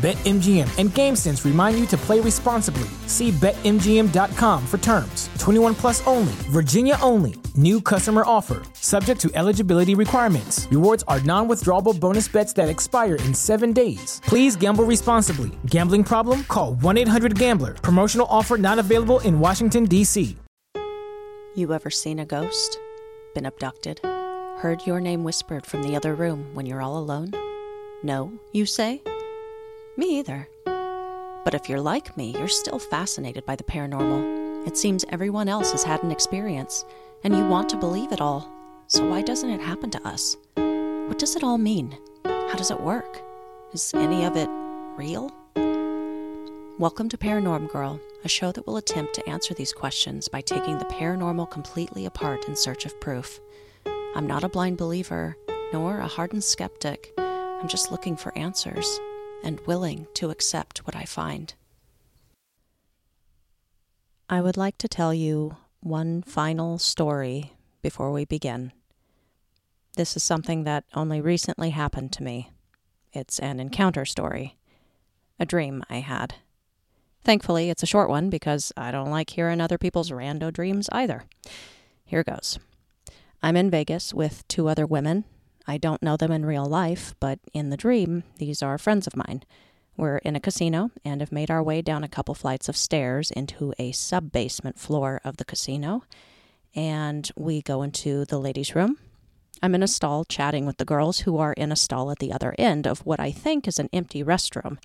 BetMGM and GameSense remind you to play responsibly. See BetMGM.com for terms. 21 plus only, Virginia only. New customer offer, subject to eligibility requirements. Rewards are non withdrawable bonus bets that expire in seven days. Please gamble responsibly. Gambling problem? Call 1 800 Gambler. Promotional offer not available in Washington, D.C. You ever seen a ghost? Been abducted? Heard your name whispered from the other room when you're all alone? No, you say? Me either. But if you're like me, you're still fascinated by the paranormal. It seems everyone else has had an experience, and you want to believe it all. So why doesn't it happen to us? What does it all mean? How does it work? Is any of it real? Welcome to Paranorm Girl, a show that will attempt to answer these questions by taking the paranormal completely apart in search of proof. I'm not a blind believer, nor a hardened skeptic. I'm just looking for answers and willing to accept what I find. I would like to tell you one final story before we begin. This is something that only recently happened to me. It's an encounter story, a dream I had. Thankfully, it's a short one because I don't like hearing other people's rando dreams either. Here goes. I'm in Vegas with two other women. I don't know them in real life, but in the dream, these are friends of mine. We're in a casino and have made our way down a couple flights of stairs into a sub basement floor of the casino. And we go into the ladies' room. I'm in a stall chatting with the girls who are in a stall at the other end of what I think is an empty restroom.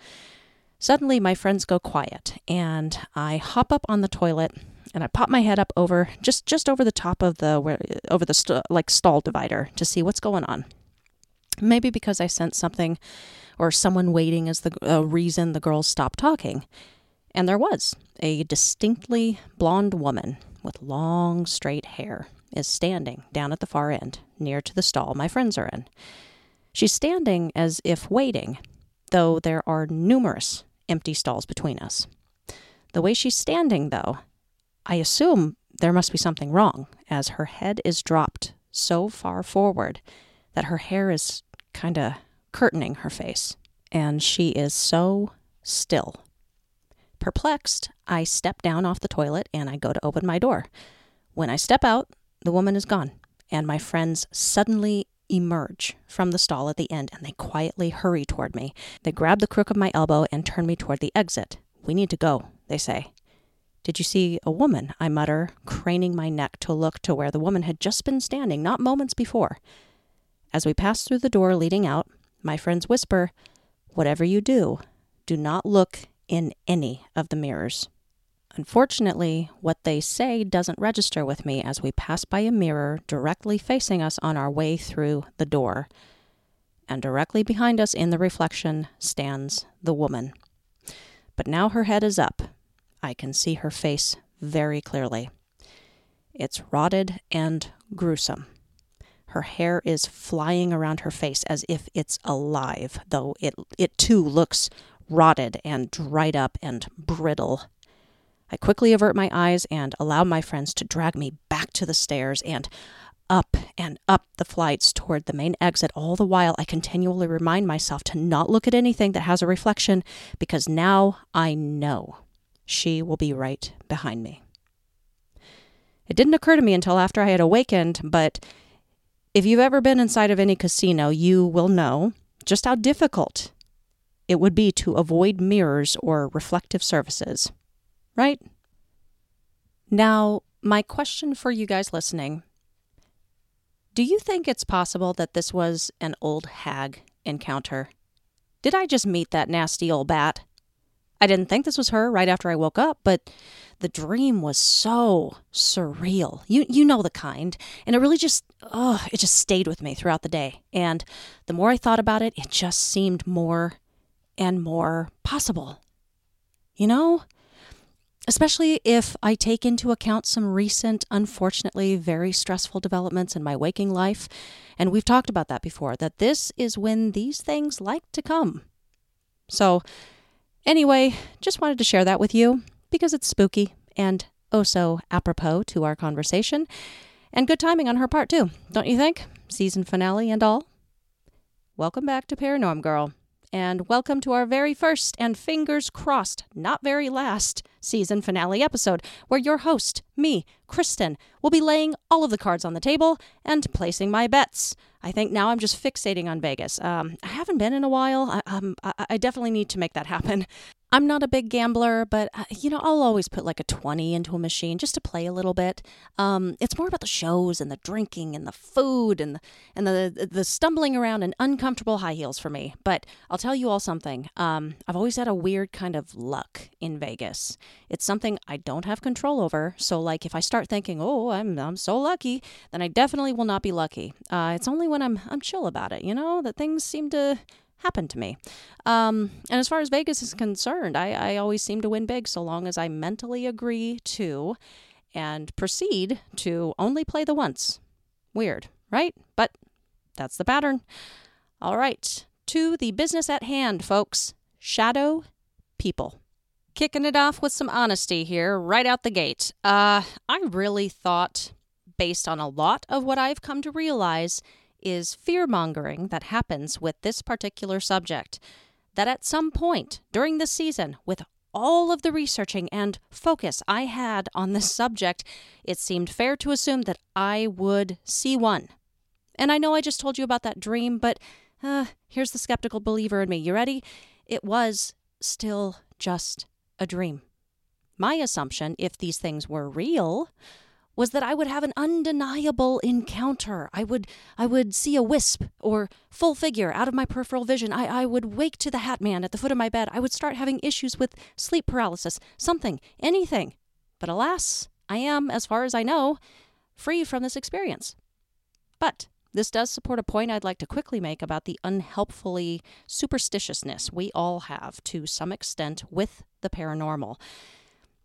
Suddenly, my friends go quiet, and I hop up on the toilet and I pop my head up over just just over the top of the where over the st- like stall divider to see what's going on. Maybe because I sense something or someone waiting is the uh, reason the girls stopped talking. And there was a distinctly blonde woman with long straight hair is standing down at the far end near to the stall my friends are in. She's standing as if waiting, though there are numerous empty stalls between us. The way she's standing, though, I assume there must be something wrong, as her head is dropped so far forward that her hair is kind of curtaining her face, and she is so still. Perplexed, I step down off the toilet and I go to open my door. When I step out, the woman is gone, and my friends suddenly emerge from the stall at the end and they quietly hurry toward me. They grab the crook of my elbow and turn me toward the exit. We need to go, they say. Did you see a woman? I mutter, craning my neck to look to where the woman had just been standing not moments before. As we pass through the door leading out, my friends whisper, Whatever you do, do not look in any of the mirrors. Unfortunately, what they say doesn't register with me as we pass by a mirror directly facing us on our way through the door. And directly behind us in the reflection stands the woman. But now her head is up. I can see her face very clearly. It's rotted and gruesome. Her hair is flying around her face as if it's alive, though it, it too looks rotted and dried up and brittle. I quickly avert my eyes and allow my friends to drag me back to the stairs and up and up the flights toward the main exit. All the while, I continually remind myself to not look at anything that has a reflection because now I know she will be right behind me. It didn't occur to me until after I had awakened, but if you've ever been inside of any casino, you will know just how difficult it would be to avoid mirrors or reflective surfaces, right? Now, my question for you guys listening do you think it's possible that this was an old hag encounter? Did I just meet that nasty old bat? I didn't think this was her right after I woke up, but the dream was so surreal. You you know the kind. And it really just oh, it just stayed with me throughout the day. And the more I thought about it, it just seemed more and more possible. You know? Especially if I take into account some recent, unfortunately, very stressful developments in my waking life. And we've talked about that before, that this is when these things like to come. So, Anyway, just wanted to share that with you because it's spooky and oh so apropos to our conversation. And good timing on her part, too, don't you think? Season finale and all. Welcome back to Paranorm Girl, and welcome to our very first and fingers crossed, not very last season finale episode, where your host, me, Kristen, will be laying all of the cards on the table and placing my bets. I think now I'm just fixating on Vegas. Um, I haven't been in a while. I, um, I, I definitely need to make that happen. I'm not a big gambler, but uh, you know, I'll always put like a 20 into a machine just to play a little bit. Um, it's more about the shows and the drinking and the food and the, and the the stumbling around in uncomfortable high heels for me. But I'll tell you all something. Um, I've always had a weird kind of luck in Vegas. It's something I don't have control over. So like if I start thinking, "Oh, I'm I'm so lucky," then I definitely will not be lucky. Uh, it's only when I'm I'm chill about it, you know, that things seem to happen to me. Um, and as far as Vegas is concerned, I, I always seem to win big so long as I mentally agree to and proceed to only play the once. Weird, right? But that's the pattern. All right, to the business at hand, folks. Shadow people. Kicking it off with some honesty here, right out the gate. Uh, I really thought, based on a lot of what I've come to realize, is fear mongering that happens with this particular subject. That at some point during the season, with all of the researching and focus I had on this subject, it seemed fair to assume that I would see one. And I know I just told you about that dream, but uh, here's the skeptical believer in me. You ready? It was still just a dream. My assumption, if these things were real, was that I would have an undeniable encounter. I would I would see a wisp or full figure out of my peripheral vision. I, I would wake to the hat man at the foot of my bed. I would start having issues with sleep paralysis, something, anything. But alas, I am, as far as I know, free from this experience. But this does support a point I'd like to quickly make about the unhelpfully superstitiousness we all have to some extent with the paranormal.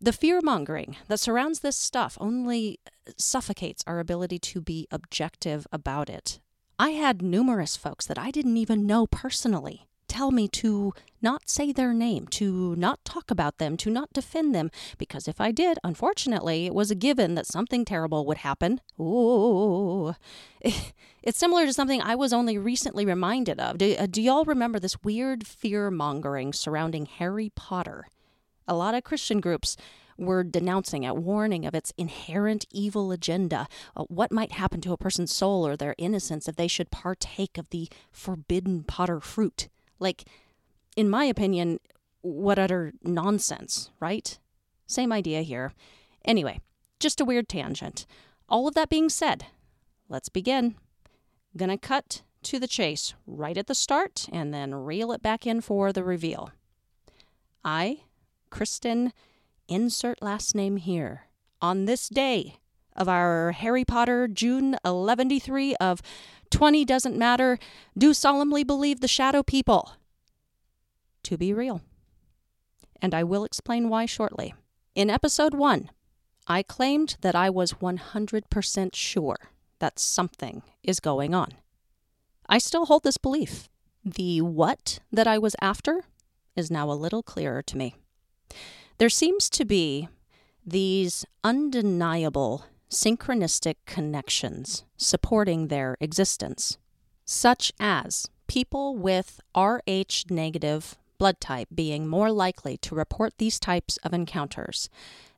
The fear mongering that surrounds this stuff only suffocates our ability to be objective about it. I had numerous folks that I didn't even know personally tell me to not say their name, to not talk about them, to not defend them, because if I did, unfortunately, it was a given that something terrible would happen. Ooh. It's similar to something I was only recently reminded of. Do, uh, do y'all remember this weird fear mongering surrounding Harry Potter? A lot of Christian groups were denouncing it, warning of its inherent evil agenda, uh, what might happen to a person's soul or their innocence if they should partake of the forbidden Potter fruit. Like, in my opinion, what utter nonsense, right? Same idea here. Anyway, just a weird tangent. All of that being said, let's begin. Gonna cut to the chase right at the start and then reel it back in for the reveal. I Kristen, insert last name here, on this day of our Harry Potter June 11th of 20 doesn't matter, do solemnly believe the shadow people to be real. And I will explain why shortly. In episode 1, I claimed that I was 100% sure that something is going on. I still hold this belief. The what that I was after is now a little clearer to me. There seems to be these undeniable synchronistic connections supporting their existence, such as people with Rh negative blood type being more likely to report these types of encounters,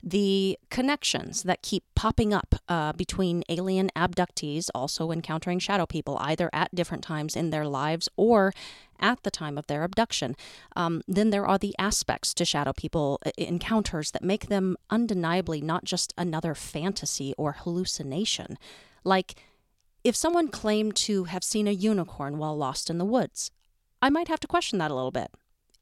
the connections that keep popping up uh, between alien abductees also encountering shadow people, either at different times in their lives or at the time of their abduction. Um, then there are the aspects to shadow people uh, encounters that make them undeniably not just another fantasy or hallucination. Like, if someone claimed to have seen a unicorn while lost in the woods, I might have to question that a little bit.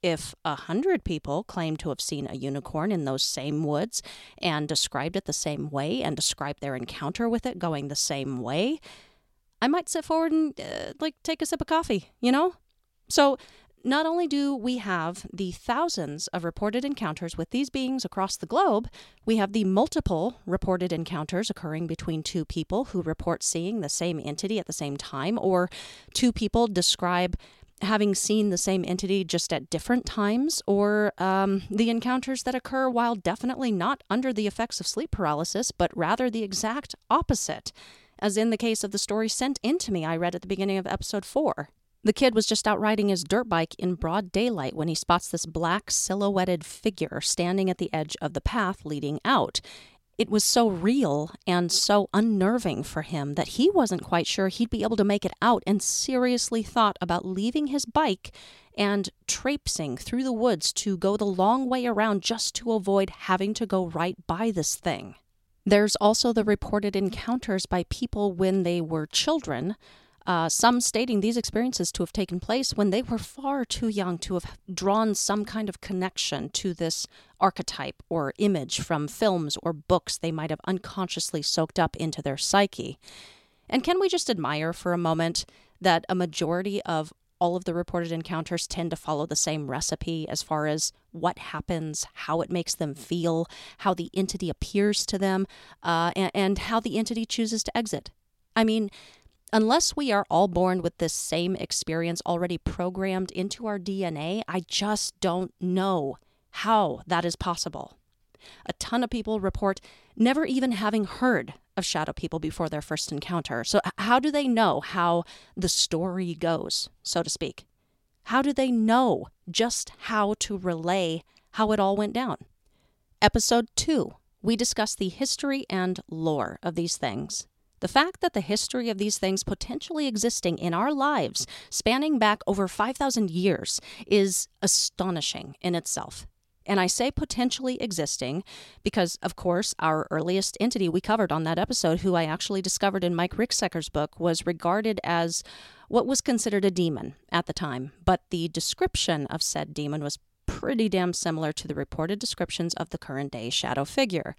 If a hundred people claim to have seen a unicorn in those same woods and described it the same way and described their encounter with it going the same way, I might sit forward and uh, like take a sip of coffee, you know? So not only do we have the thousands of reported encounters with these beings across the globe, we have the multiple reported encounters occurring between two people who report seeing the same entity at the same time, or two people describe having seen the same entity just at different times, or um, the encounters that occur while definitely not under the effects of sleep paralysis, but rather the exact opposite, as in the case of the story sent in to me I read at the beginning of episode 4. The kid was just out riding his dirt bike in broad daylight when he spots this black silhouetted figure standing at the edge of the path leading out. It was so real and mm-hmm. so unnerving for him that he wasn't quite sure he'd be able to make it out and seriously thought about leaving his bike and traipsing through the woods to go the long way around just to avoid having to go right by this thing. There's also the reported mm-hmm. encounters by people when they were children uh, some stating these experiences to have taken place when they were far too young to have drawn some kind of connection to this archetype or image from films or books they might have unconsciously soaked up into their psyche. And can we just admire for a moment that a majority of all of the reported encounters tend to follow the same recipe as far as what happens, how it makes them feel, how the entity appears to them, uh, and, and how the entity chooses to exit. I mean, unless we are all born with this same experience already programmed into our DNA, I just don't know how that is possible. A ton of people report never even having heard of shadow people before their first encounter. So, how do they know how the story goes, so to speak? How do they know just how to relay how it all went down? Episode 2, we discuss the history and lore of these things. The fact that the history of these things potentially existing in our lives, spanning back over 5,000 years, is astonishing in itself. And I say potentially existing because, of course, our earliest entity we covered on that episode, who I actually discovered in Mike Ricksecker's book, was regarded as what was considered a demon at the time. But the description of said demon was pretty damn similar to the reported descriptions of the current day shadow figure.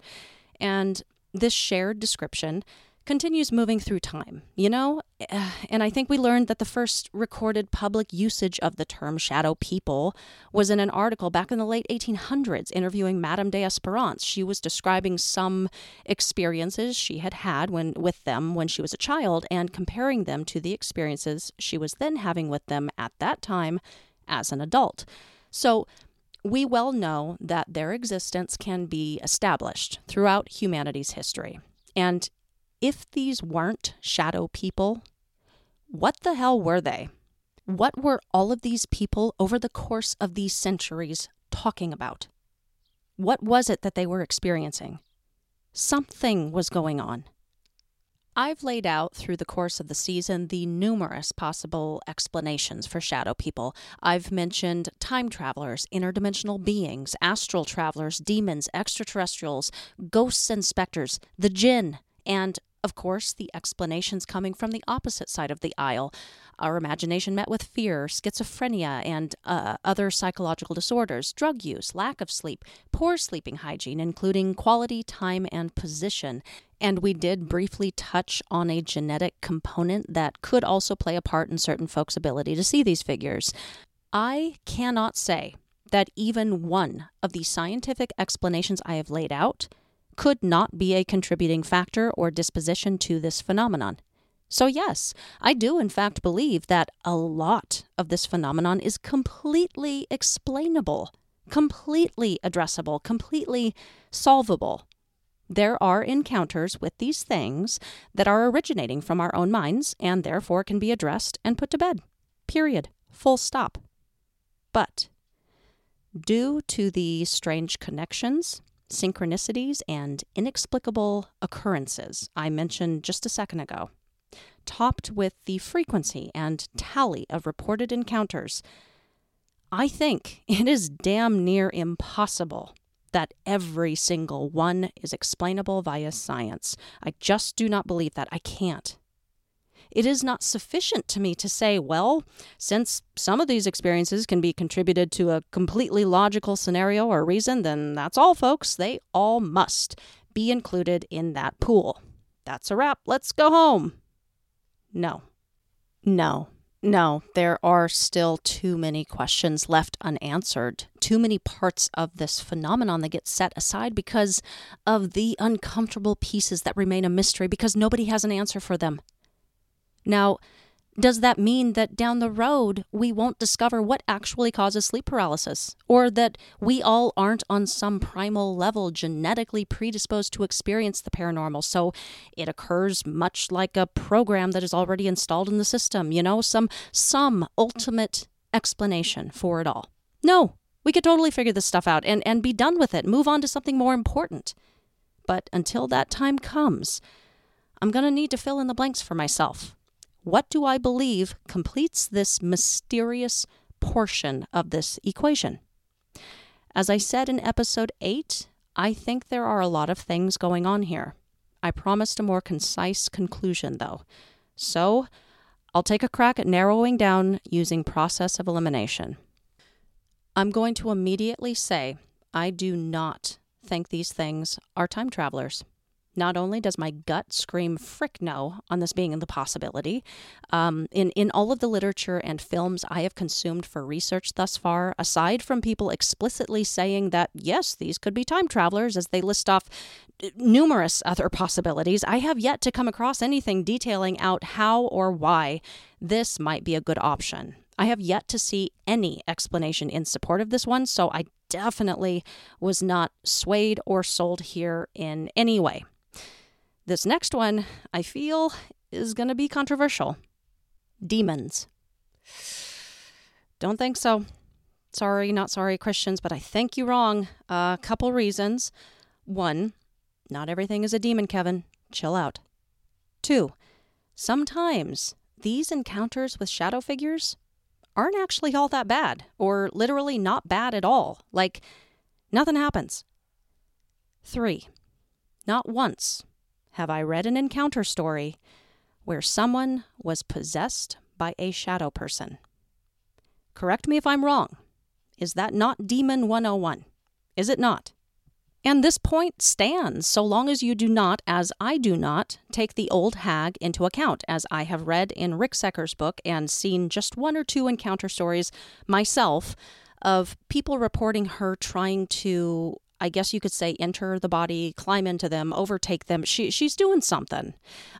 And this shared description continues moving through time, you know? Eh, and I think we learned that the first recorded public usage of the term shadow people was in an article back in the late 1800s interviewing Madame d'Espérance. She was describing some experiences she had had when with them when she was a child and comparing them to the experiences she was then having with them at that time as an adult. So, we well know that their existence can be established throughout humanity's history. And if these weren't shadow people, what the hell were they? What were all of these people over the course of these centuries talking about? What was it that they were experiencing? Something was going on. I've laid out through the course of the season the numerous possible explanations for shadow people. I've mentioned time travelers, interdimensional beings, astral travelers, demons, extraterrestrials, ghosts and specters, the jinn, and of course, the explanations coming from the opposite side of the aisle. Our imagination met with fear, schizophrenia, and uh, other psychological disorders, drug use, lack of sleep, poor sleeping hygiene, including quality, time, and position. And we did briefly touch on a genetic component that could also play a part in certain folks' ability to see these figures. I cannot say that even one of the scientific explanations I have laid out could not be a contributing factor or disposition to this phenomenon. So, yes, I do in fact believe that a lot of this phenomenon is completely explainable, completely addressable, completely solvable. There are encounters with these things that are originating from our own minds and therefore can be addressed and put to bed. Period. Full stop. But due to the strange connections synchronicities, and inexplicable occurrences I mentioned just a second ago, topped with the frequency and tally of reported encounters, I think it is damn near impossible that every single one is explainable via science. I just do not believe that. I can't. It is not sufficient to me to say, well, since some of these experiences can be contributed to a completely logical scenario or reason, then that's all, folks. They all must be included in that pool. That's a wrap. Let's go home. No. No. No, there are still too many questions left unanswered, too many parts of this phenomenon that get set aside because of the uncomfortable pieces that remain a mystery because nobody has an answer for them. Now, does that mean that down the road we won't discover what actually causes sleep paralysis? Or that we all aren't on some primal level genetically predisposed to experience the paranormal? So it occurs much like a program that is already installed in the system, you know, some some ultimate explanation for it all. No, we could totally figure this stuff out and, and be done with it, move on to something more important. But until that time comes, I'm going to need to fill in the blanks for myself. What do I believe completes this mysterious portion of this equation? As I said in episode 8, I think there are a lot of things going on here. I promised a more concise conclusion, though. So, I'll take a crack at narrowing down using process of elimination. I'm going to immediately say I do not think these things are time travelers. Not only does my gut scream frick no on this being the possibility, um, in, in all of the literature and films I have consumed for research thus far, aside from people explicitly saying that, yes, these could be time travelers as they list off uh, numerous other possibilities, I have yet to come across anything detailing out how or why this might be a good option. I have yet to see any explanation in support of this one, so I definitely was not swayed or sold here in any way. This next one, I feel, is going to be controversial demons. Don't think so. Sorry, not sorry, Christians, but I think you wrong. A uh, couple reasons. One, not everything is a demon, Kevin. Chill out. Two, sometimes these encounters with shadow figures aren't actually all that bad, or literally not bad at all. Like, nothing happens. Three, not once have I read an encounter story where someone was possessed by a shadow person. Correct me if I'm wrong. Is that not Demon 101? Is it not? And this point stands so long as you do not, as I do not, take the old hag into account, as I have read in Ricksecker's book and seen just one or two encounter stories myself of people reporting her trying to I guess you could say, enter the body, climb into them, overtake them. She, she's doing something.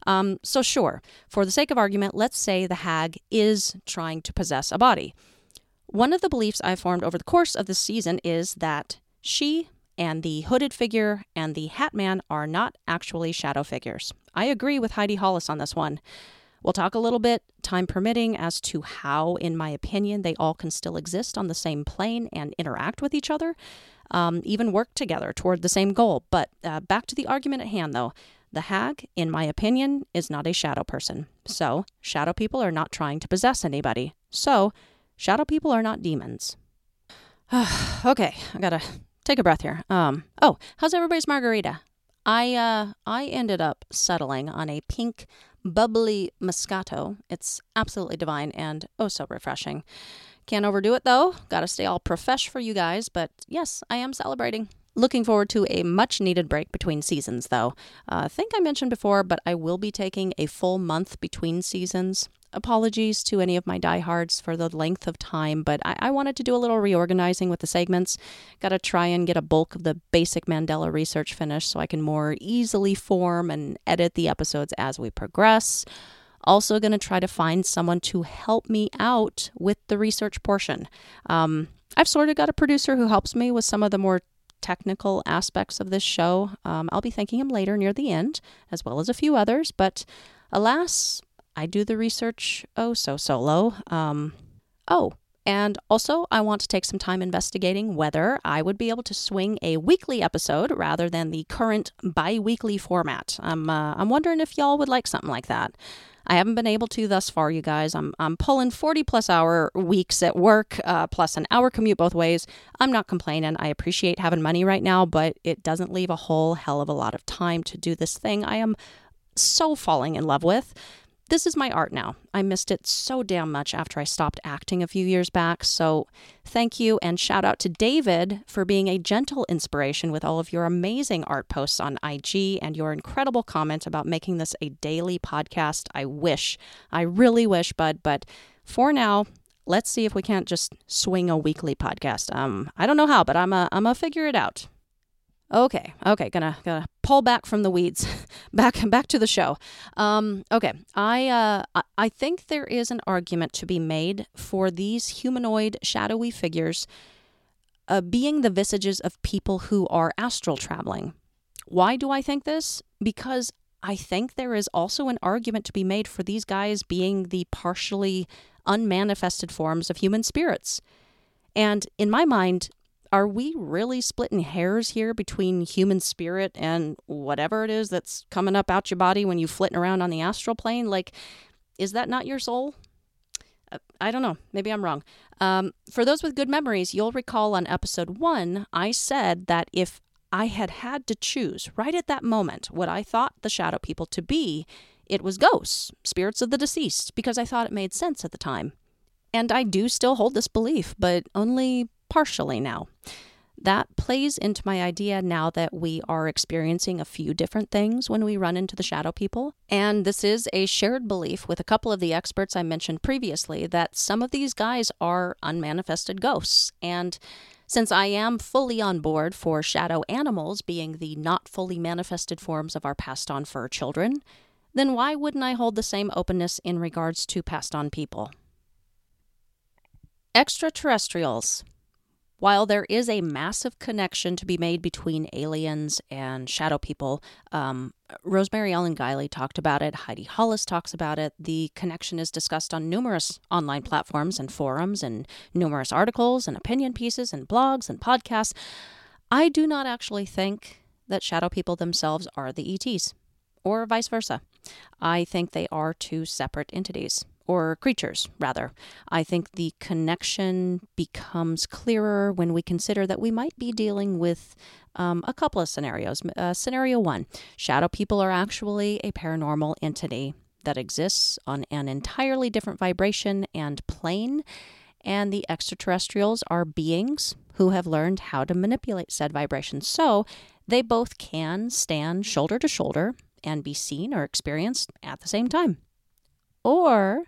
Um, so, sure, for the sake of argument, let's say the hag is trying to possess a body. One of the beliefs I've formed over the course of this season is that she and the hooded figure and the hat man are not actually shadow figures. I agree with Heidi Hollis on this one. We'll talk a little bit, time permitting, as to how, in my opinion, they all can still exist on the same plane and interact with each other um, even work together toward the same goal. But uh, back to the argument at hand, though. The hag, in my opinion, is not a shadow person. So, shadow people are not trying to possess anybody. So, shadow people are not demons. okay, I gotta take a breath here. Um, oh, how's everybody's margarita? I uh, I ended up settling on a pink, bubbly Moscato. It's absolutely divine and oh so refreshing. Can't overdo it though. Gotta stay all profesh for you guys, but yes, I am celebrating. Looking forward to a much needed break between seasons, though. Uh, I think I mentioned before, but I will be taking a full month between seasons. Apologies to any of my diehards for the length of time, but I, I wanted to do a little reorganizing with the segments. Got to try and get a bulk of the basic Mandela research finished so I can more easily form and edit the episodes as we progress. Also, going to try to find someone to help me out with the research portion. Um, I've sort of got a producer who helps me with some of the more technical aspects of this show. Um, I'll be thanking him later near the end, as well as a few others. But alas, I do the research oh so solo. Um, oh, and also, I want to take some time investigating whether I would be able to swing a weekly episode rather than the current bi weekly format. I'm, uh, I'm wondering if y'all would like something like that. I haven't been able to thus far, you guys. I'm, I'm pulling 40 plus hour weeks at work, uh, plus an hour commute both ways. I'm not complaining. I appreciate having money right now, but it doesn't leave a whole hell of a lot of time to do this thing I am so falling in love with. This is my art now. I missed it so damn much after I stopped acting a few years back. So, thank you and shout out to David for being a gentle inspiration with all of your amazing art posts on IG and your incredible comment about making this a daily podcast. I wish, I really wish, bud, but for now, let's see if we can't just swing a weekly podcast. Um, I don't know how, but I'm a, I'm a figure it out. Okay, okay, gonna gonna pull back from the weeds, back back to the show. Um, okay, I uh, I think there is an argument to be made for these humanoid shadowy figures uh, being the visages of people who are astral traveling. Why do I think this? Because I think there is also an argument to be made for these guys being the partially unmanifested forms of human spirits. And in my mind, are we really splitting hairs here between human spirit and whatever it is that's coming up out your body when you flitting around on the astral plane? Like, is that not your soul? Uh, I don't know. Maybe I'm wrong. Um, for those with good memories, you'll recall on episode one, I said that if I had had to choose right at that moment what I thought the shadow people to be, it was ghosts, spirits of the deceased, because I thought it made sense at the time. And I do still hold this belief, but only partially now. That plays into my idea now that we are experiencing a few different things when we run into the shadow people. And this is a shared belief with a couple of the experts I mentioned previously that some of these guys are unmanifested ghosts. And since I am fully on board for shadow animals being the not fully manifested forms of our passed on fur children, then why wouldn't I hold the same openness in regards to passed on people? Extraterrestrials. While there is a massive connection to be made between aliens and shadow people, um, Rosemary Ellen Guiley talked about it, Heidi Hollis talks about it. The connection is discussed on numerous online platforms and forums, and numerous articles and opinion pieces and blogs and podcasts. I do not actually think that shadow people themselves are the ETs, or vice versa. I think they are two separate entities or creatures, rather. I think the connection becomes clearer when we consider that we might be dealing with um, a couple of scenarios. Uh, scenario one shadow people are actually a paranormal entity that exists on an entirely different vibration and plane, and the extraterrestrials are beings who have learned how to manipulate said vibrations. So they both can stand shoulder to shoulder and be seen or experienced at the same time. Or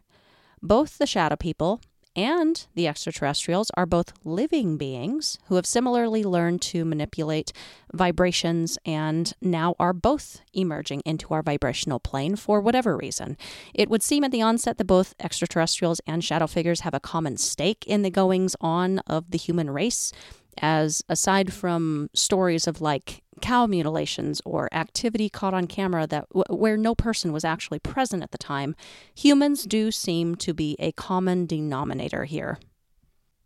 both the shadow people and the extraterrestrials are both living beings who have similarly learned to manipulate vibrations and now are both emerging into our vibrational plane for whatever reason. It would seem at the onset that both extraterrestrials and shadow figures have a common stake in the goings on of the human race, as aside from stories of like cow mutilations or activity caught on camera that where no person was actually present at the time, humans do seem to be a common denominator here.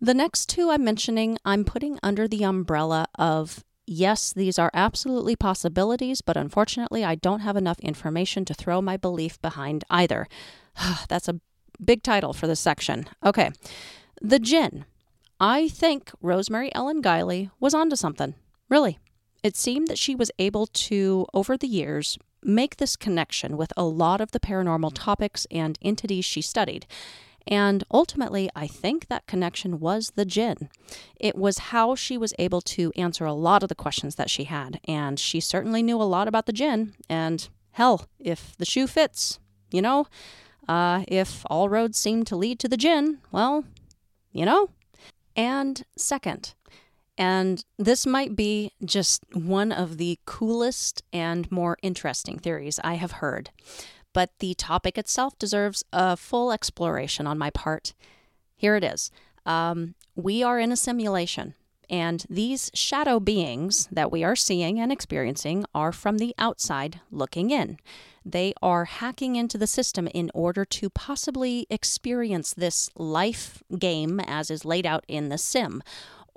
The next two I'm mentioning, I'm putting under the umbrella of yes, these are absolutely possibilities, but unfortunately, I don't have enough information to throw my belief behind either. That's a big title for this section. Okay. The Jinn. I think Rosemary Ellen Guiley was onto something. Really. It seemed that she was able to, over the years, make this connection with a lot of the paranormal topics and entities she studied. And ultimately, I think that connection was the jinn. It was how she was able to answer a lot of the questions that she had. And she certainly knew a lot about the jinn. And hell, if the shoe fits, you know, uh, if all roads seem to lead to the jinn, well, you know. And second, and this might be just one of the coolest and more interesting theories I have heard. But the topic itself deserves a full exploration on my part. Here it is um, We are in a simulation, and these shadow beings that we are seeing and experiencing are from the outside looking in. They are hacking into the system in order to possibly experience this life game as is laid out in the sim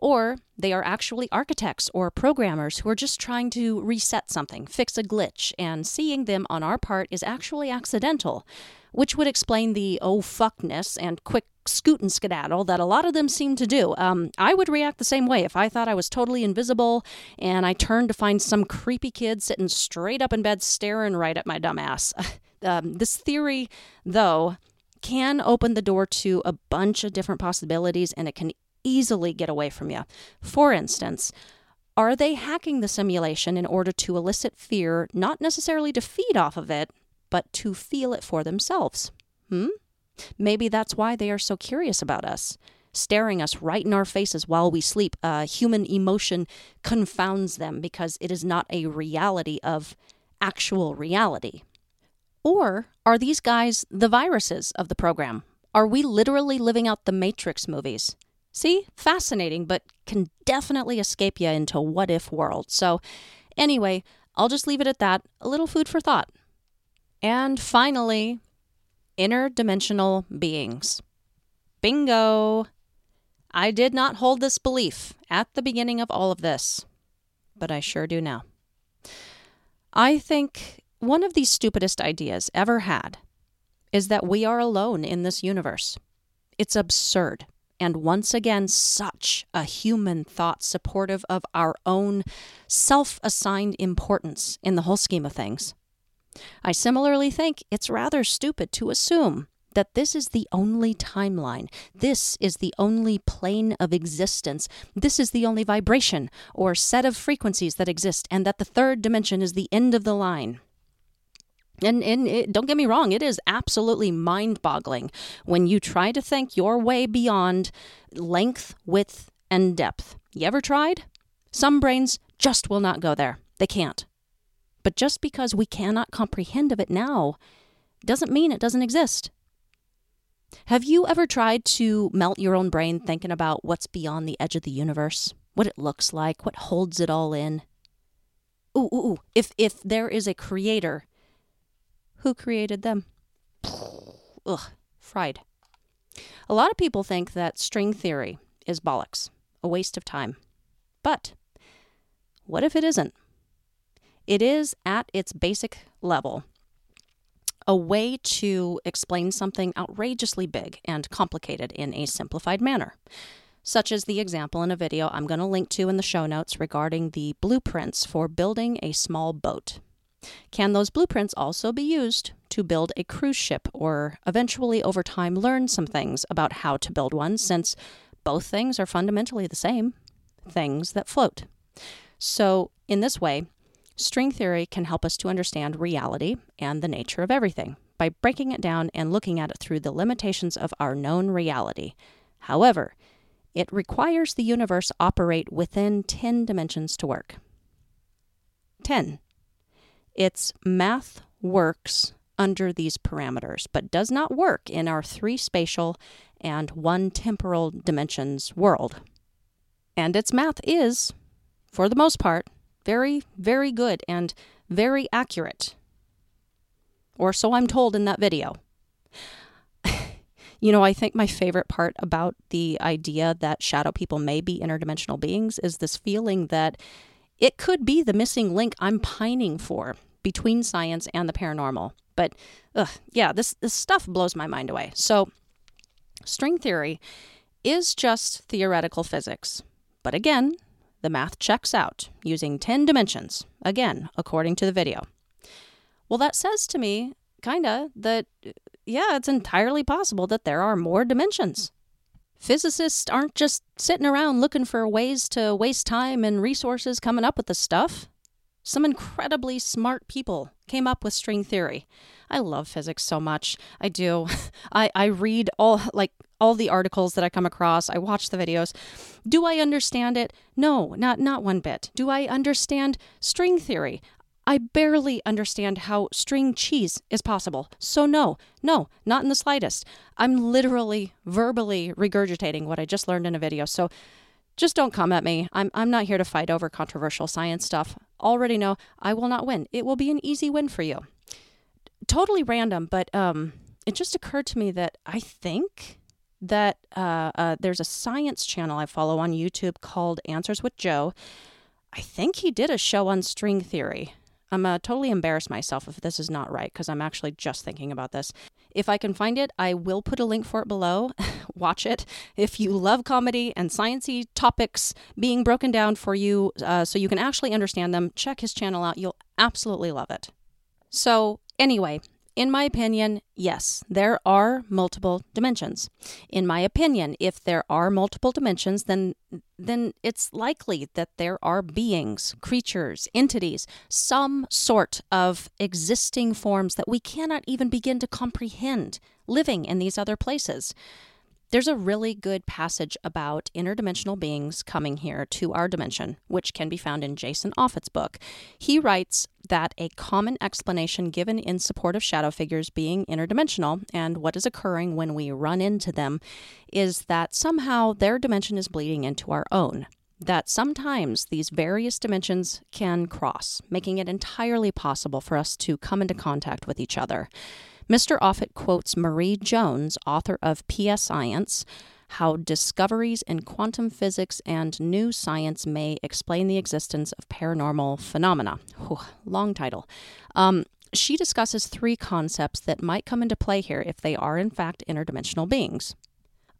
Or they are actually architects or programmers who are just trying to reset something, fix a glitch, and seeing them on our part is actually accidental, which would explain the oh fuckness and quick scoot and skedaddle that a lot of them seem to do. Um, I would react the same way if I thought I was totally invisible and I turned to find some creepy kid sitting straight up in bed staring right at my dumb ass. um, this theory, though, can open the door to a bunch of different possibilities and it can easily get away from you. For instance, are they hacking the simulation in order to elicit fear, not necessarily to feed off of it, but to feel it for themselves? Hmm? Maybe that's why they are so curious about us, staring us right in our faces while we sleep. Uh, human emotion confounds them because it is not a reality of actual reality. Or are these guys the viruses of the program? Are we literally living out the Matrix movies? See, fascinating, but can definitely escape you into what if world. So, anyway, I'll just leave it at that. A little food for thought. And finally, interdimensional beings. Bingo! I did not hold this belief at the beginning of all of this, but I sure do now. I think one of the stupidest ideas ever had is that we are alone in this universe. It's absurd and once again, such a human thought supportive of our own self assigned importance in the whole scheme of things. I similarly think it's rather stupid to assume that this is the only timeline. This is the only plane of existence. This is the only vibration or set of frequencies that exist, and that the third dimension is the end of the line. And, and it, don't get me wrong, it is absolutely mind boggling when you try to think your way beyond length, width, and depth. You ever tried? Some brains just will not go there. They can't. But just because we cannot comprehend of it now doesn't mean it doesn't exist. Have you ever tried to melt your own brain thinking about what's beyond the edge of the universe? What it looks like, what holds it all in? Ooh, ooh, ooh. If, if there is a creator who created them? Ugh, fried. A lot of people think that string theory is bollocks, a waste of time. But what if it isn't? It is, at its basic level, a way to explain something outrageously big and complicated in a simplified manner, such as the example in a video I'm going to link to in the show notes regarding the blueprints for building a small boat. Can those blueprints also be used to build a cruise ship or eventually over time learn some things about how to build one since both things are fundamentally the same things that float? So, in this way, string theory can help us to understand reality and the nature of everything by breaking it down and looking at it through the limitations of our known reality. However, it requires the universe operate within 10 dimensions to work. 10. Its math works under these parameters, but does not work in our three spatial and one temporal dimensions world. And its math is, for the most part, very, very good and very accurate. Or so I'm told in that video. you know, I think my favorite part about the idea that shadow people may be interdimensional beings is this feeling that it could be the missing link I'm mm-hmm. pining for between science and the paranormal. But ugh, yeah, this, this stuff blows my mind away. So, string theory is just theoretical physics. But again, the math checks out using 10 dimensions, again, according to the video. Well, that says to me, kinda, that yeah, it's entirely possible that there are more dimensions. Physicists aren't just sitting around looking for ways to waste time and resources coming up with the stuff. Some incredibly smart people came up with string theory. I love physics so much. I do. I, I read all like all the articles that I come across. I watch the videos. Do I understand it? No, not not one bit. Do I understand string theory? I barely understand how string cheese is possible. So, no, no, not in the slightest. I'm literally verbally regurgitating what I just learned in a video. So, just don't come at me. I'm, I'm not here to fight over controversial science stuff. Already know I will not win. It will be an easy win for you. Totally random, but um, it just occurred to me that I think that uh, uh, there's a science channel I follow on YouTube called Answers with Joe. I think he did a show on string theory. I'm uh, totally embarrassed myself if this is not right because I'm actually just thinking about this. If I can find it, I will put a link for it below. Watch it. If you love comedy and sciency topics being broken down for you uh, so you can actually understand them, check his channel out. You'll absolutely love it. So, anyway, in my opinion, yes, there are multiple dimensions. In my opinion, if there are multiple dimensions, then then it's likely that there are beings, creatures, entities, some sort of existing forms that we cannot even begin to comprehend living in these other places. There's a really good passage about interdimensional beings coming here to our dimension, which can be found in Jason Offutt's book. He writes that a common explanation given in support of shadow figures being interdimensional and what is occurring when we run into them is that somehow their dimension is bleeding into our own that sometimes these various dimensions can cross, making it entirely possible for us to come into contact with each other. Mr. Offutt quotes Marie Jones, author of PS Science, how discoveries in quantum physics and new science may explain the existence of paranormal phenomena. Long title. Um, she discusses three concepts that might come into play here if they are, in fact, interdimensional beings.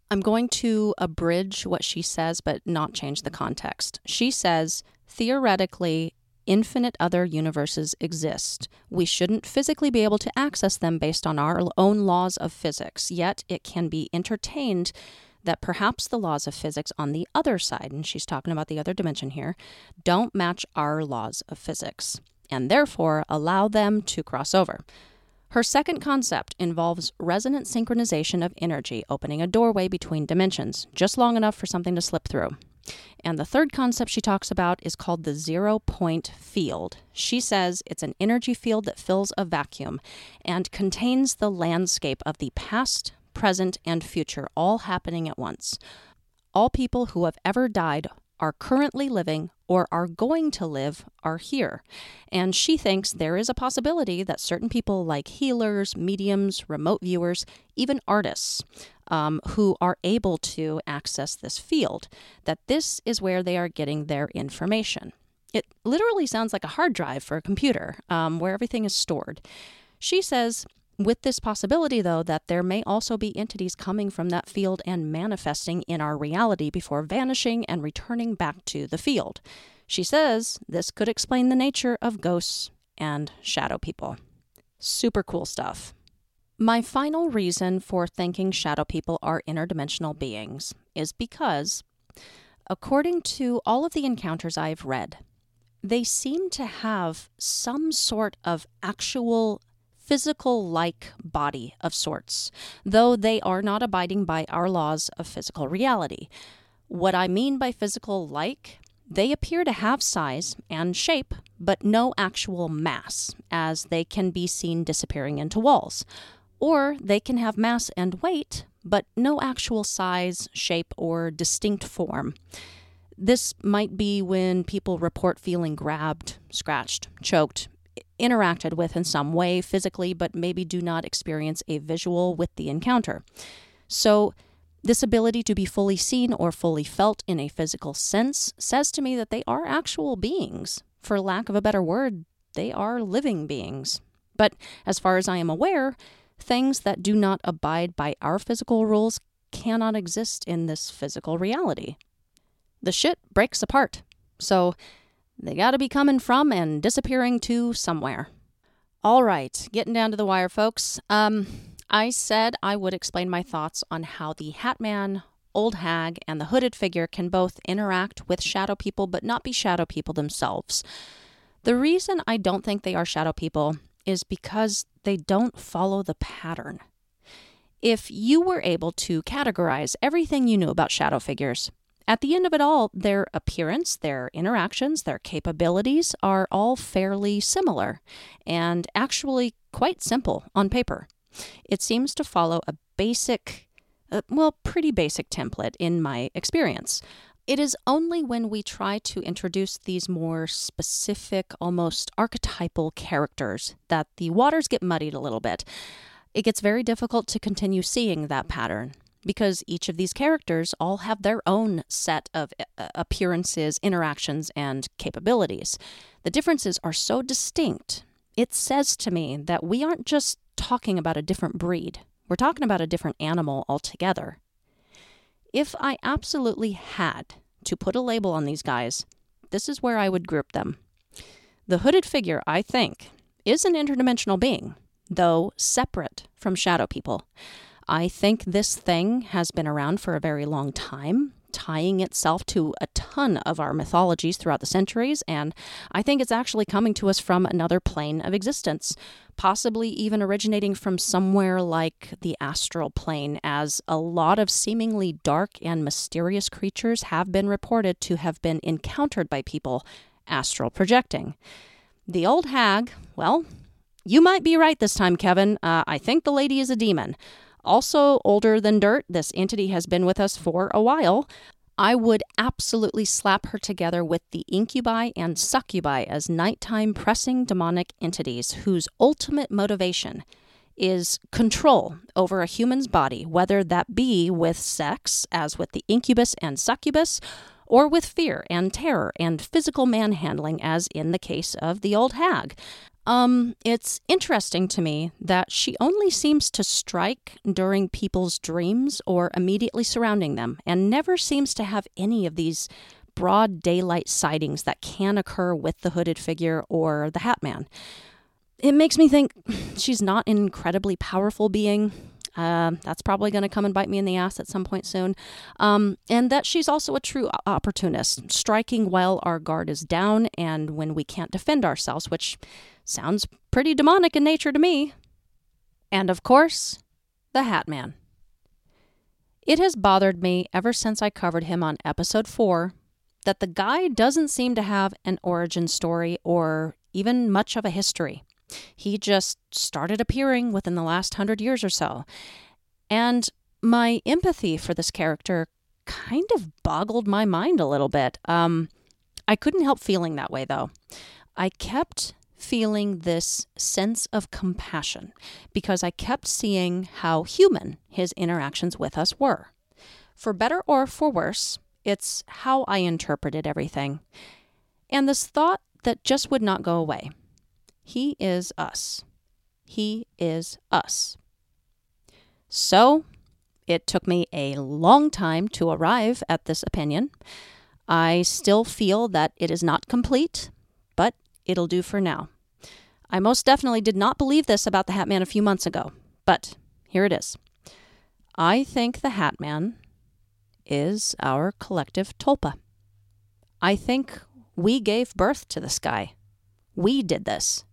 I'm going to abridge what she says, but not change the context. She says, theoretically, infinite other universes exist. We shouldn't physically be able to access them based on our own laws of physics, yet it can be entertained that perhaps the laws of physics on the other side, and she's talking about the other dimension here, don't match our laws of physics, and therefore allow them to cross over. Her second concept involves resonant synchronization of energy, opening a doorway between dimensions, just long enough for something to slip through. And the third concept she talks about is called the zero point field. She says it's an energy field that fills a vacuum and contains the landscape of the past, present, and future all happening at once. All people who have ever died are currently living or are going to live are here. And she thinks there is a possibility that certain people, like healers, mediums, remote viewers, even artists, um, who are able to access this field, that this is where they are getting their information. It literally sounds like a hard drive for a computer um, where everything is stored. She says, with this possibility, though, that there may also be entities coming from that field and manifesting in our reality before vanishing and returning back to the field. She says this could explain the nature of ghosts and shadow people. Super cool stuff. My final reason for thinking shadow people are interdimensional beings is because, according to all of the encounters I've read, they seem to have some sort of actual physical like body of sorts, though they are not abiding by our laws of physical reality. What I mean by physical like, they appear to have size and shape, but no actual mass, as they can be seen disappearing into walls or they can have mass and weight, but no actual size, shape, or distinct form. This might be when people report feeling grabbed, scratched, choked, interacted with in some way physically, but maybe do not experience a visual with the encounter. So, this ability to be fully seen or fully felt in a physical sense says to me that they are actual beings. For lack of a better word, they are living beings. But as far as I am aware, Things that do not abide by our physical rules cannot exist in this physical reality. The shit breaks apart. So they gotta be coming from and disappearing to somewhere. All right, getting down to the wire, folks. Um, I said I would explain my thoughts on how the Hat Man, Old Hag, and the hooded figure can both interact with shadow people but not be shadow people themselves. The reason I don't think they are shadow people is because they don't follow the pattern. If you were able to categorize everything you knew about shadow figures, at the end of it all, their appearance, their interactions, their capabilities are all fairly similar and actually quite simple on paper. It seems to follow a basic, uh, well, pretty basic template in my experience. It is only when we try to introduce these more specific, almost archetypal characters that the waters get muddied a little bit. It gets very difficult to continue seeing that pattern. because each of these characters all have their own set of uh, appearances, interactions, and capabilities. The differences are so distinct, it says to me that we aren't just talking about a different breed, we're talking about a different animal altogether. If I absolutely had to put a label on these guys, this is where I would group them. The hooded figure, I think, is an interdimensional being, though separate from shadow people. I think this thing has been around for a very long time, tying itself to a ton of our mythologies throughout the centuries, and I think it's actually coming to us from another plane of existence, possibly even originating from somewhere like the astral plane, as a lot of seemingly dark and mysterious creatures have been reported to have been encountered by people astral projecting. The old hag, well, you might be right this time, Kevin. Uh, I think the lady is a demon. Also, older than dirt, this entity has been with us for a while. I would absolutely slap her together with the incubi and succubi as nighttime pressing demonic entities whose ultimate motivation is control over a human's body, whether that be with sex, as with the incubus and succubus, or with fear and terror and physical manhandling, as in the case of the old hag. Um, it's interesting to me that she only seems to strike during people's dreams or immediately surrounding them, and never seems to have any of these broad daylight sightings that can occur with the hooded figure or the Hat Man. It makes me think she's not an incredibly powerful being. Uh, that's probably going to come and bite me in the ass at some point soon. Um, and that she's also a true opportunist, striking while our guard is down and when we can't defend ourselves, which Sounds pretty demonic in nature to me. And of course, the Hat Man. It has bothered me ever since I covered him on episode 4 that the guy doesn't seem to have an origin story or even much of a history. He just started appearing within the last hundred years or so. And my empathy for this character kind of boggled my mind a little bit. Um, I couldn't help feeling that way, though. I kept feeling this sense of compassion because I kept seeing how human his interactions with us were. For better or for worse, it's how I interpreted everything. And this thought that just would not go away. He is us. He is us. So, it took me a long time to arrive at this opinion. I still feel that it is not complete, but it'll do for now. I most definitely did not believe this about the Hat Man a few months ago, but here it is. I think the Hat Man is our collective tulpa. I think we gave birth to this guy. We did this.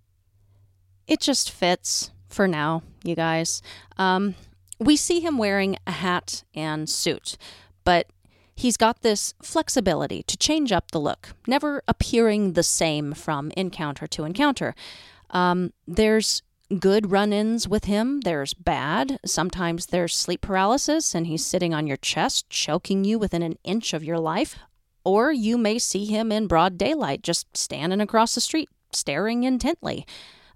It just fits for now, you guys. Um, we see him wearing a hat and suit, but he's got this flexibility to change up the look, never appearing the same from encounter to encounter. Um, there's good run ins with him, there's bad. Sometimes there's sleep paralysis and he's sitting on your chest, choking you within an inch of your life. Or you may see him in broad daylight, just standing across the street, staring intently.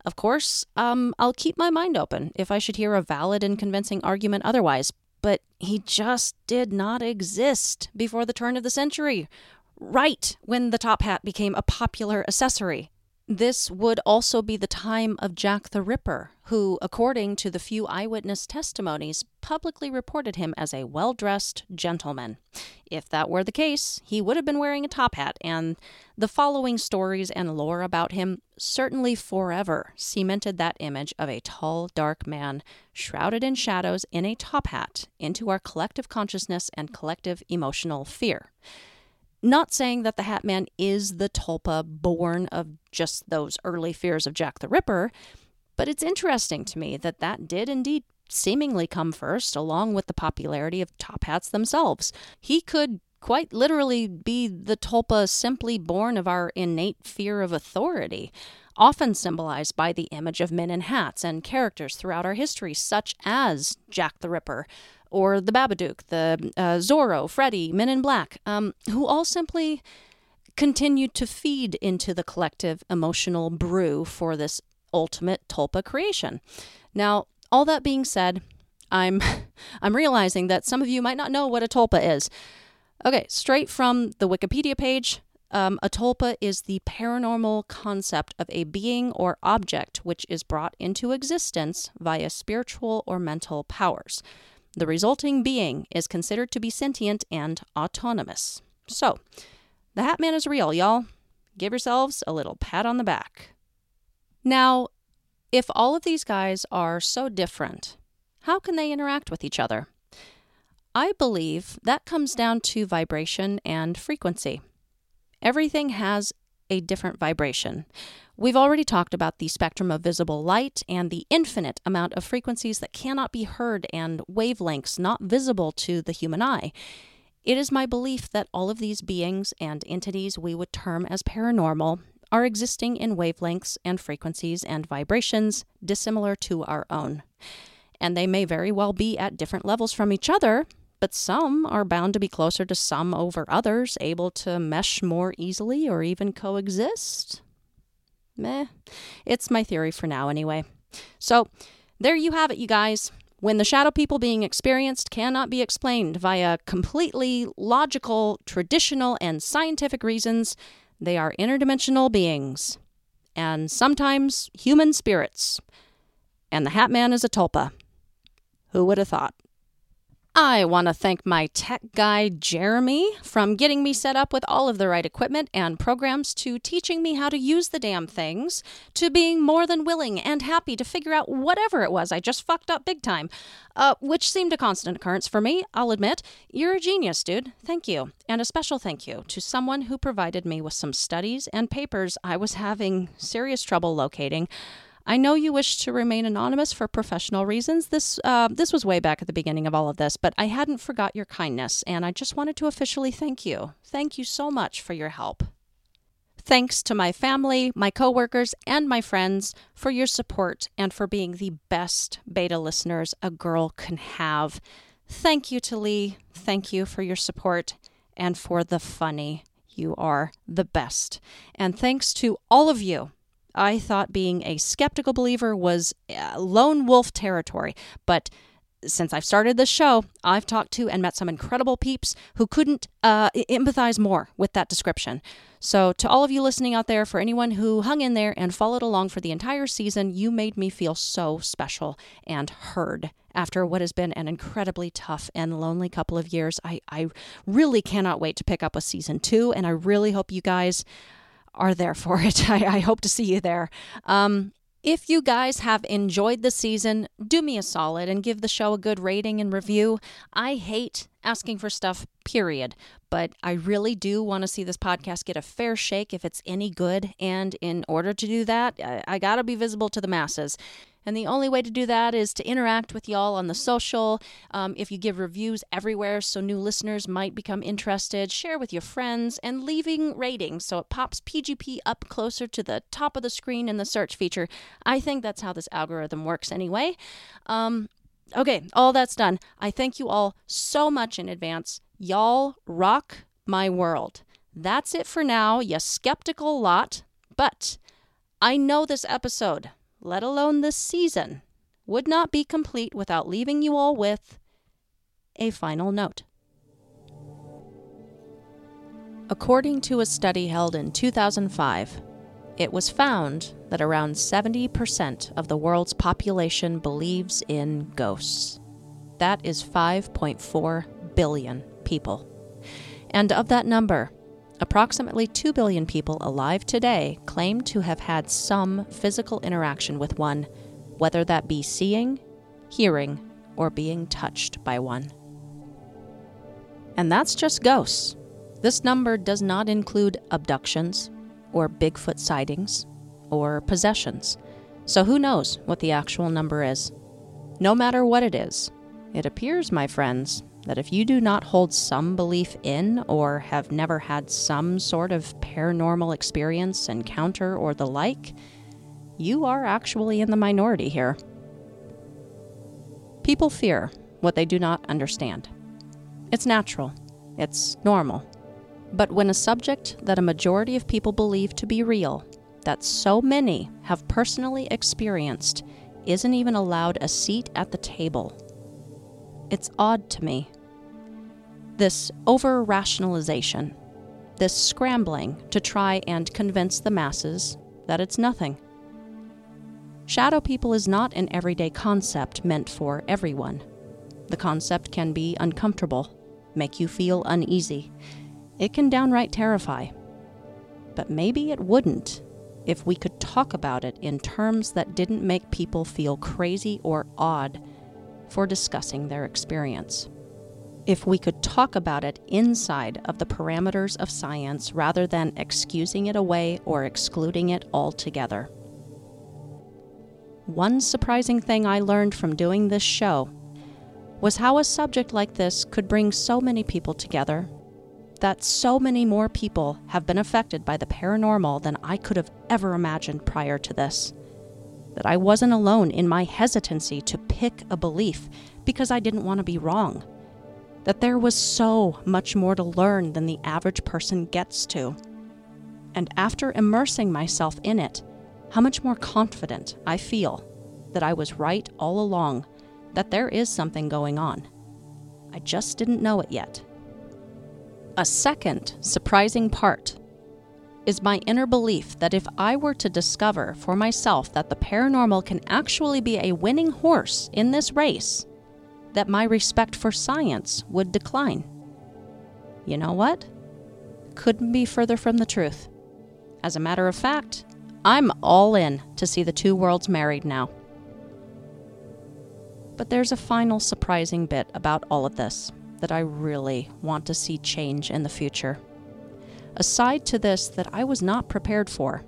Of course, um, I'll keep my mind open if I should hear a valid and convincing argument otherwise, but he just did not exist before the turn of the century, right when the top hat became a popular accessory. This would also be the time of Jack the Ripper, who, according to the few eyewitness testimonies, publicly reported him as a well dressed gentleman. If that were the case, he would have been wearing a top hat, and the following stories and lore about him certainly forever cemented that image of a tall, dark man, shrouded in shadows in a top hat, into our collective consciousness and collective emotional fear. Not saying that the Hat Man is the tulpa born of just those early fears of Jack the Ripper, but it's interesting to me that that did indeed seemingly come first, along with the popularity of top hats themselves. He could quite literally be the tulpa simply born of our innate fear of authority, often symbolized by the image of men in hats and characters throughout our history, such as Jack the Ripper, or the Babadook, the uh, Zorro, Freddy, Men in Black, um, who all simply continued to feed into the collective emotional brew for this ultimate tulpa creation. Now, all that being said, I'm I'm realizing that some of you might not know what a tulpa is. Okay, straight from the Wikipedia page, um, a tulpa is the paranormal concept of a being or object which is brought into existence via spiritual or mental powers. The resulting being is considered to be sentient and autonomous. So, the Hat Man is real, y'all. Give yourselves a little pat on the back. Now, if all of these guys are so different, how can they interact with each other? I believe that comes down to vibration and frequency. Everything has a different vibration. We've already talked about the spectrum of visible light and the infinite amount of frequencies that cannot be heard and wavelengths not visible to the human eye. It is my belief that all of these beings and entities we would term as paranormal are existing in wavelengths and frequencies and vibrations dissimilar to our own. And they may very well be at different levels from each other, but some are bound to be closer to some over others, able to mesh more easily or even coexist. Meh. It's my theory for now, anyway. So, there you have it, you guys. When the shadow people being experienced cannot be explained via completely logical, traditional, and scientific reasons, they are interdimensional beings. And sometimes human spirits. And the Hat Man is a tulpa. Who would have thought? I want to thank my tech guy, Jeremy, from getting me set up with all of the right equipment and programs to teaching me how to use the damn things to being more than willing and happy to figure out whatever it was I just fucked up big time, uh, which seemed a constant occurrence for me, I'll admit. You're a genius, dude. Thank you. And a special thank you to someone who provided me with some studies and papers I was having serious trouble locating. I know you wish to remain anonymous for professional reasons. This uh, this was way back at the beginning of all of this, but I hadn't forgot your kindness, and I just wanted to officially thank you. Thank you so much for your help. Thanks to my family, my coworkers, and my friends for your support and for being the best beta listeners a girl can have. Thank you to Lee. Thank you for your support and for the funny. You are the best. And thanks to all of you I thought being a skeptical believer was uh, lone wolf territory, but since I've started this show, I've talked to and met some incredible peeps who couldn't uh, empathize more with that description. So, to all of you listening out there, for anyone who hung in there and followed along for the entire season, you made me feel so special and heard after what has been an incredibly tough and lonely couple of years. I, I really cannot wait to pick up a season two, and I really hope you guys are there for it. I, I hope to see you there. Um, if you guys have enjoyed the season, do me a solid and give the show a good rating and review. I hate asking for stuff, period, but I really do want to see this podcast get a fair shake if it's any good. And in order to do that, I, I got to be visible to the masses. And the only way to do that is to interact with y'all on the social. Um, if you give reviews everywhere so new listeners might become interested, share with your friends, and leaving ratings so it pops PGP up closer to the top of the screen in the search feature. I think that's how this algorithm works anyway. Um, okay, all that's done. I thank you all so much in advance. Y'all rock my world. That's it for now, you skeptical lot. But I know this episode let alone this season, would not be complete without leaving you all with a final note. According to a study held in 2005, it was found that around 70% of the world's population believes in ghosts. That is 5.4 billion people. And of that number, Approximately 2 billion people alive today claim to have had some physical interaction with one, whether that be seeing, hearing, or being touched by one. And that's just ghosts. This number does not include abductions, or Bigfoot sightings, or possessions. So who knows what the actual number is? No matter what it is, it appears, my friends, that if you do not hold some belief in or have never had some sort of paranormal experience, encounter, or the like, you are actually in the minority here. People fear what they do not understand. It's natural, it's normal. But when a subject that a majority of people believe to be real, that so many have personally experienced, isn't even allowed a seat at the table, It's odd to me. This over rationalization, this scrambling to try and convince the masses that it's nothing. Shadow people is not an everyday concept meant for everyone. The concept can be uncomfortable, make you feel uneasy. It can downright terrify. But maybe it wouldn't if we could talk about it in terms that didn't make people feel crazy or odd for discussing their experience. If we could talk about it inside of the parameters of science rather than excusing it away or excluding it altogether. One surprising thing I learned from doing this show was how a subject like this could bring so many people together that so many more people have been affected by the paranormal than I could have ever imagined prior to this. That I wasn't alone in my hesitancy to pick a belief because I didn't want to be wrong. That there was so much more to learn than the average person gets to. And after immersing myself in it, how much more confident I feel that I was right all along, that there is something going on. I just didn't know it yet. A second surprising part is my inner belief that if I were to discover for myself that the paranormal can actually be a winning horse in this race, that my respect for science would decline. You know what? Couldn't be further from the truth. As a matter of fact, I'm all in to see the two worlds married now. But there's a final surprising bit about all of this that I really want to see change in the future. A side to this that I was not prepared for.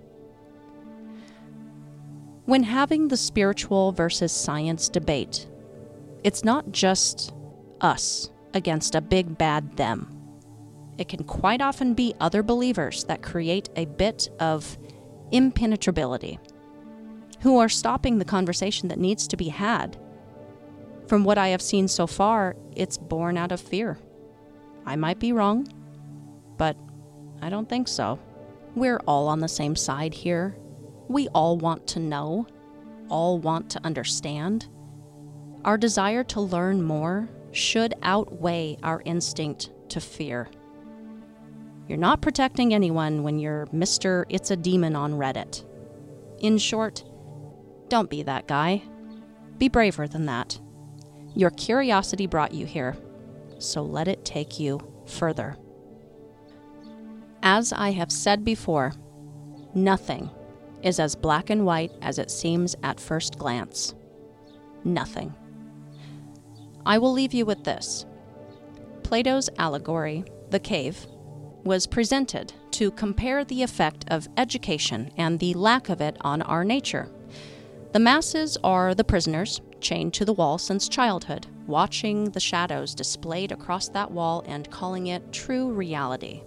When having the spiritual versus science debate, it's not just us against a big bad them. It can quite often be other believers that create a bit of impenetrability, who are stopping the conversation that needs to be had from what I have seen so far, it's born out of fear. I might be wrong, but I don't think so. We're all on the same side here. We all want to know, all want to understand. Our desire to learn more should outweigh our instinct to fear. You're not protecting anyone when you're Mr. It's a Demon on Reddit. In short, don't be that guy. Be braver than that. Your curiosity brought you here, so let it take you further. As I have said before, nothing is as black and white as it seems at first glance. Nothing. I will leave you with this Plato's allegory, The Cave, was presented to compare the effect of education and the lack of it on our nature. The masses are the prisoners, chained to the wall since childhood, watching the shadows displayed across that wall and calling it true reality.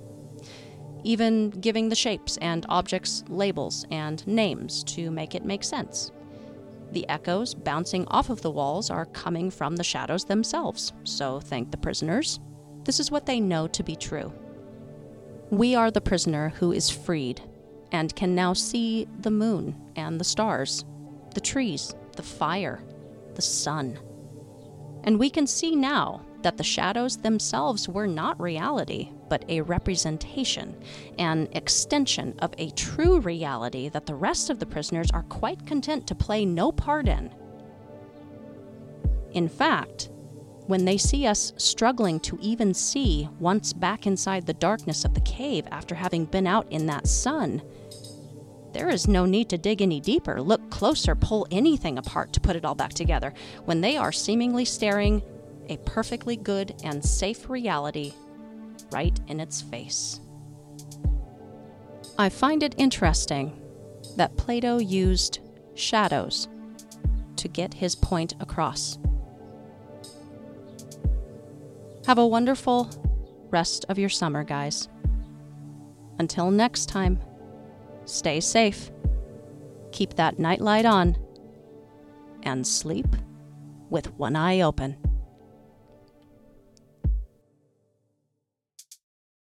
Even giving the shapes and objects labels and names to make it make sense. The echoes bouncing off of the walls are coming from the shadows themselves, so thank the prisoners. This is what they know to be true. We are the prisoner who is freed and can now see the moon and the stars, the trees, the fire, the sun. And we can see now that the shadows themselves were not reality, but a representation, an extension of a true reality that the rest of the prisoners are quite content to play no part in. In fact, when they see us struggling to even see once back inside the darkness of the cave after having been out in that sun, there is no need to dig any deeper, look closer, pull anything apart to put it all back together, when they are seemingly staring a perfectly good and safe reality right in its face. I find it interesting that Plato used shadows to get his point across. Have a wonderful rest of your summer, guys. Until next time. Stay safe. Keep that nightlight on. And sleep with one eye open.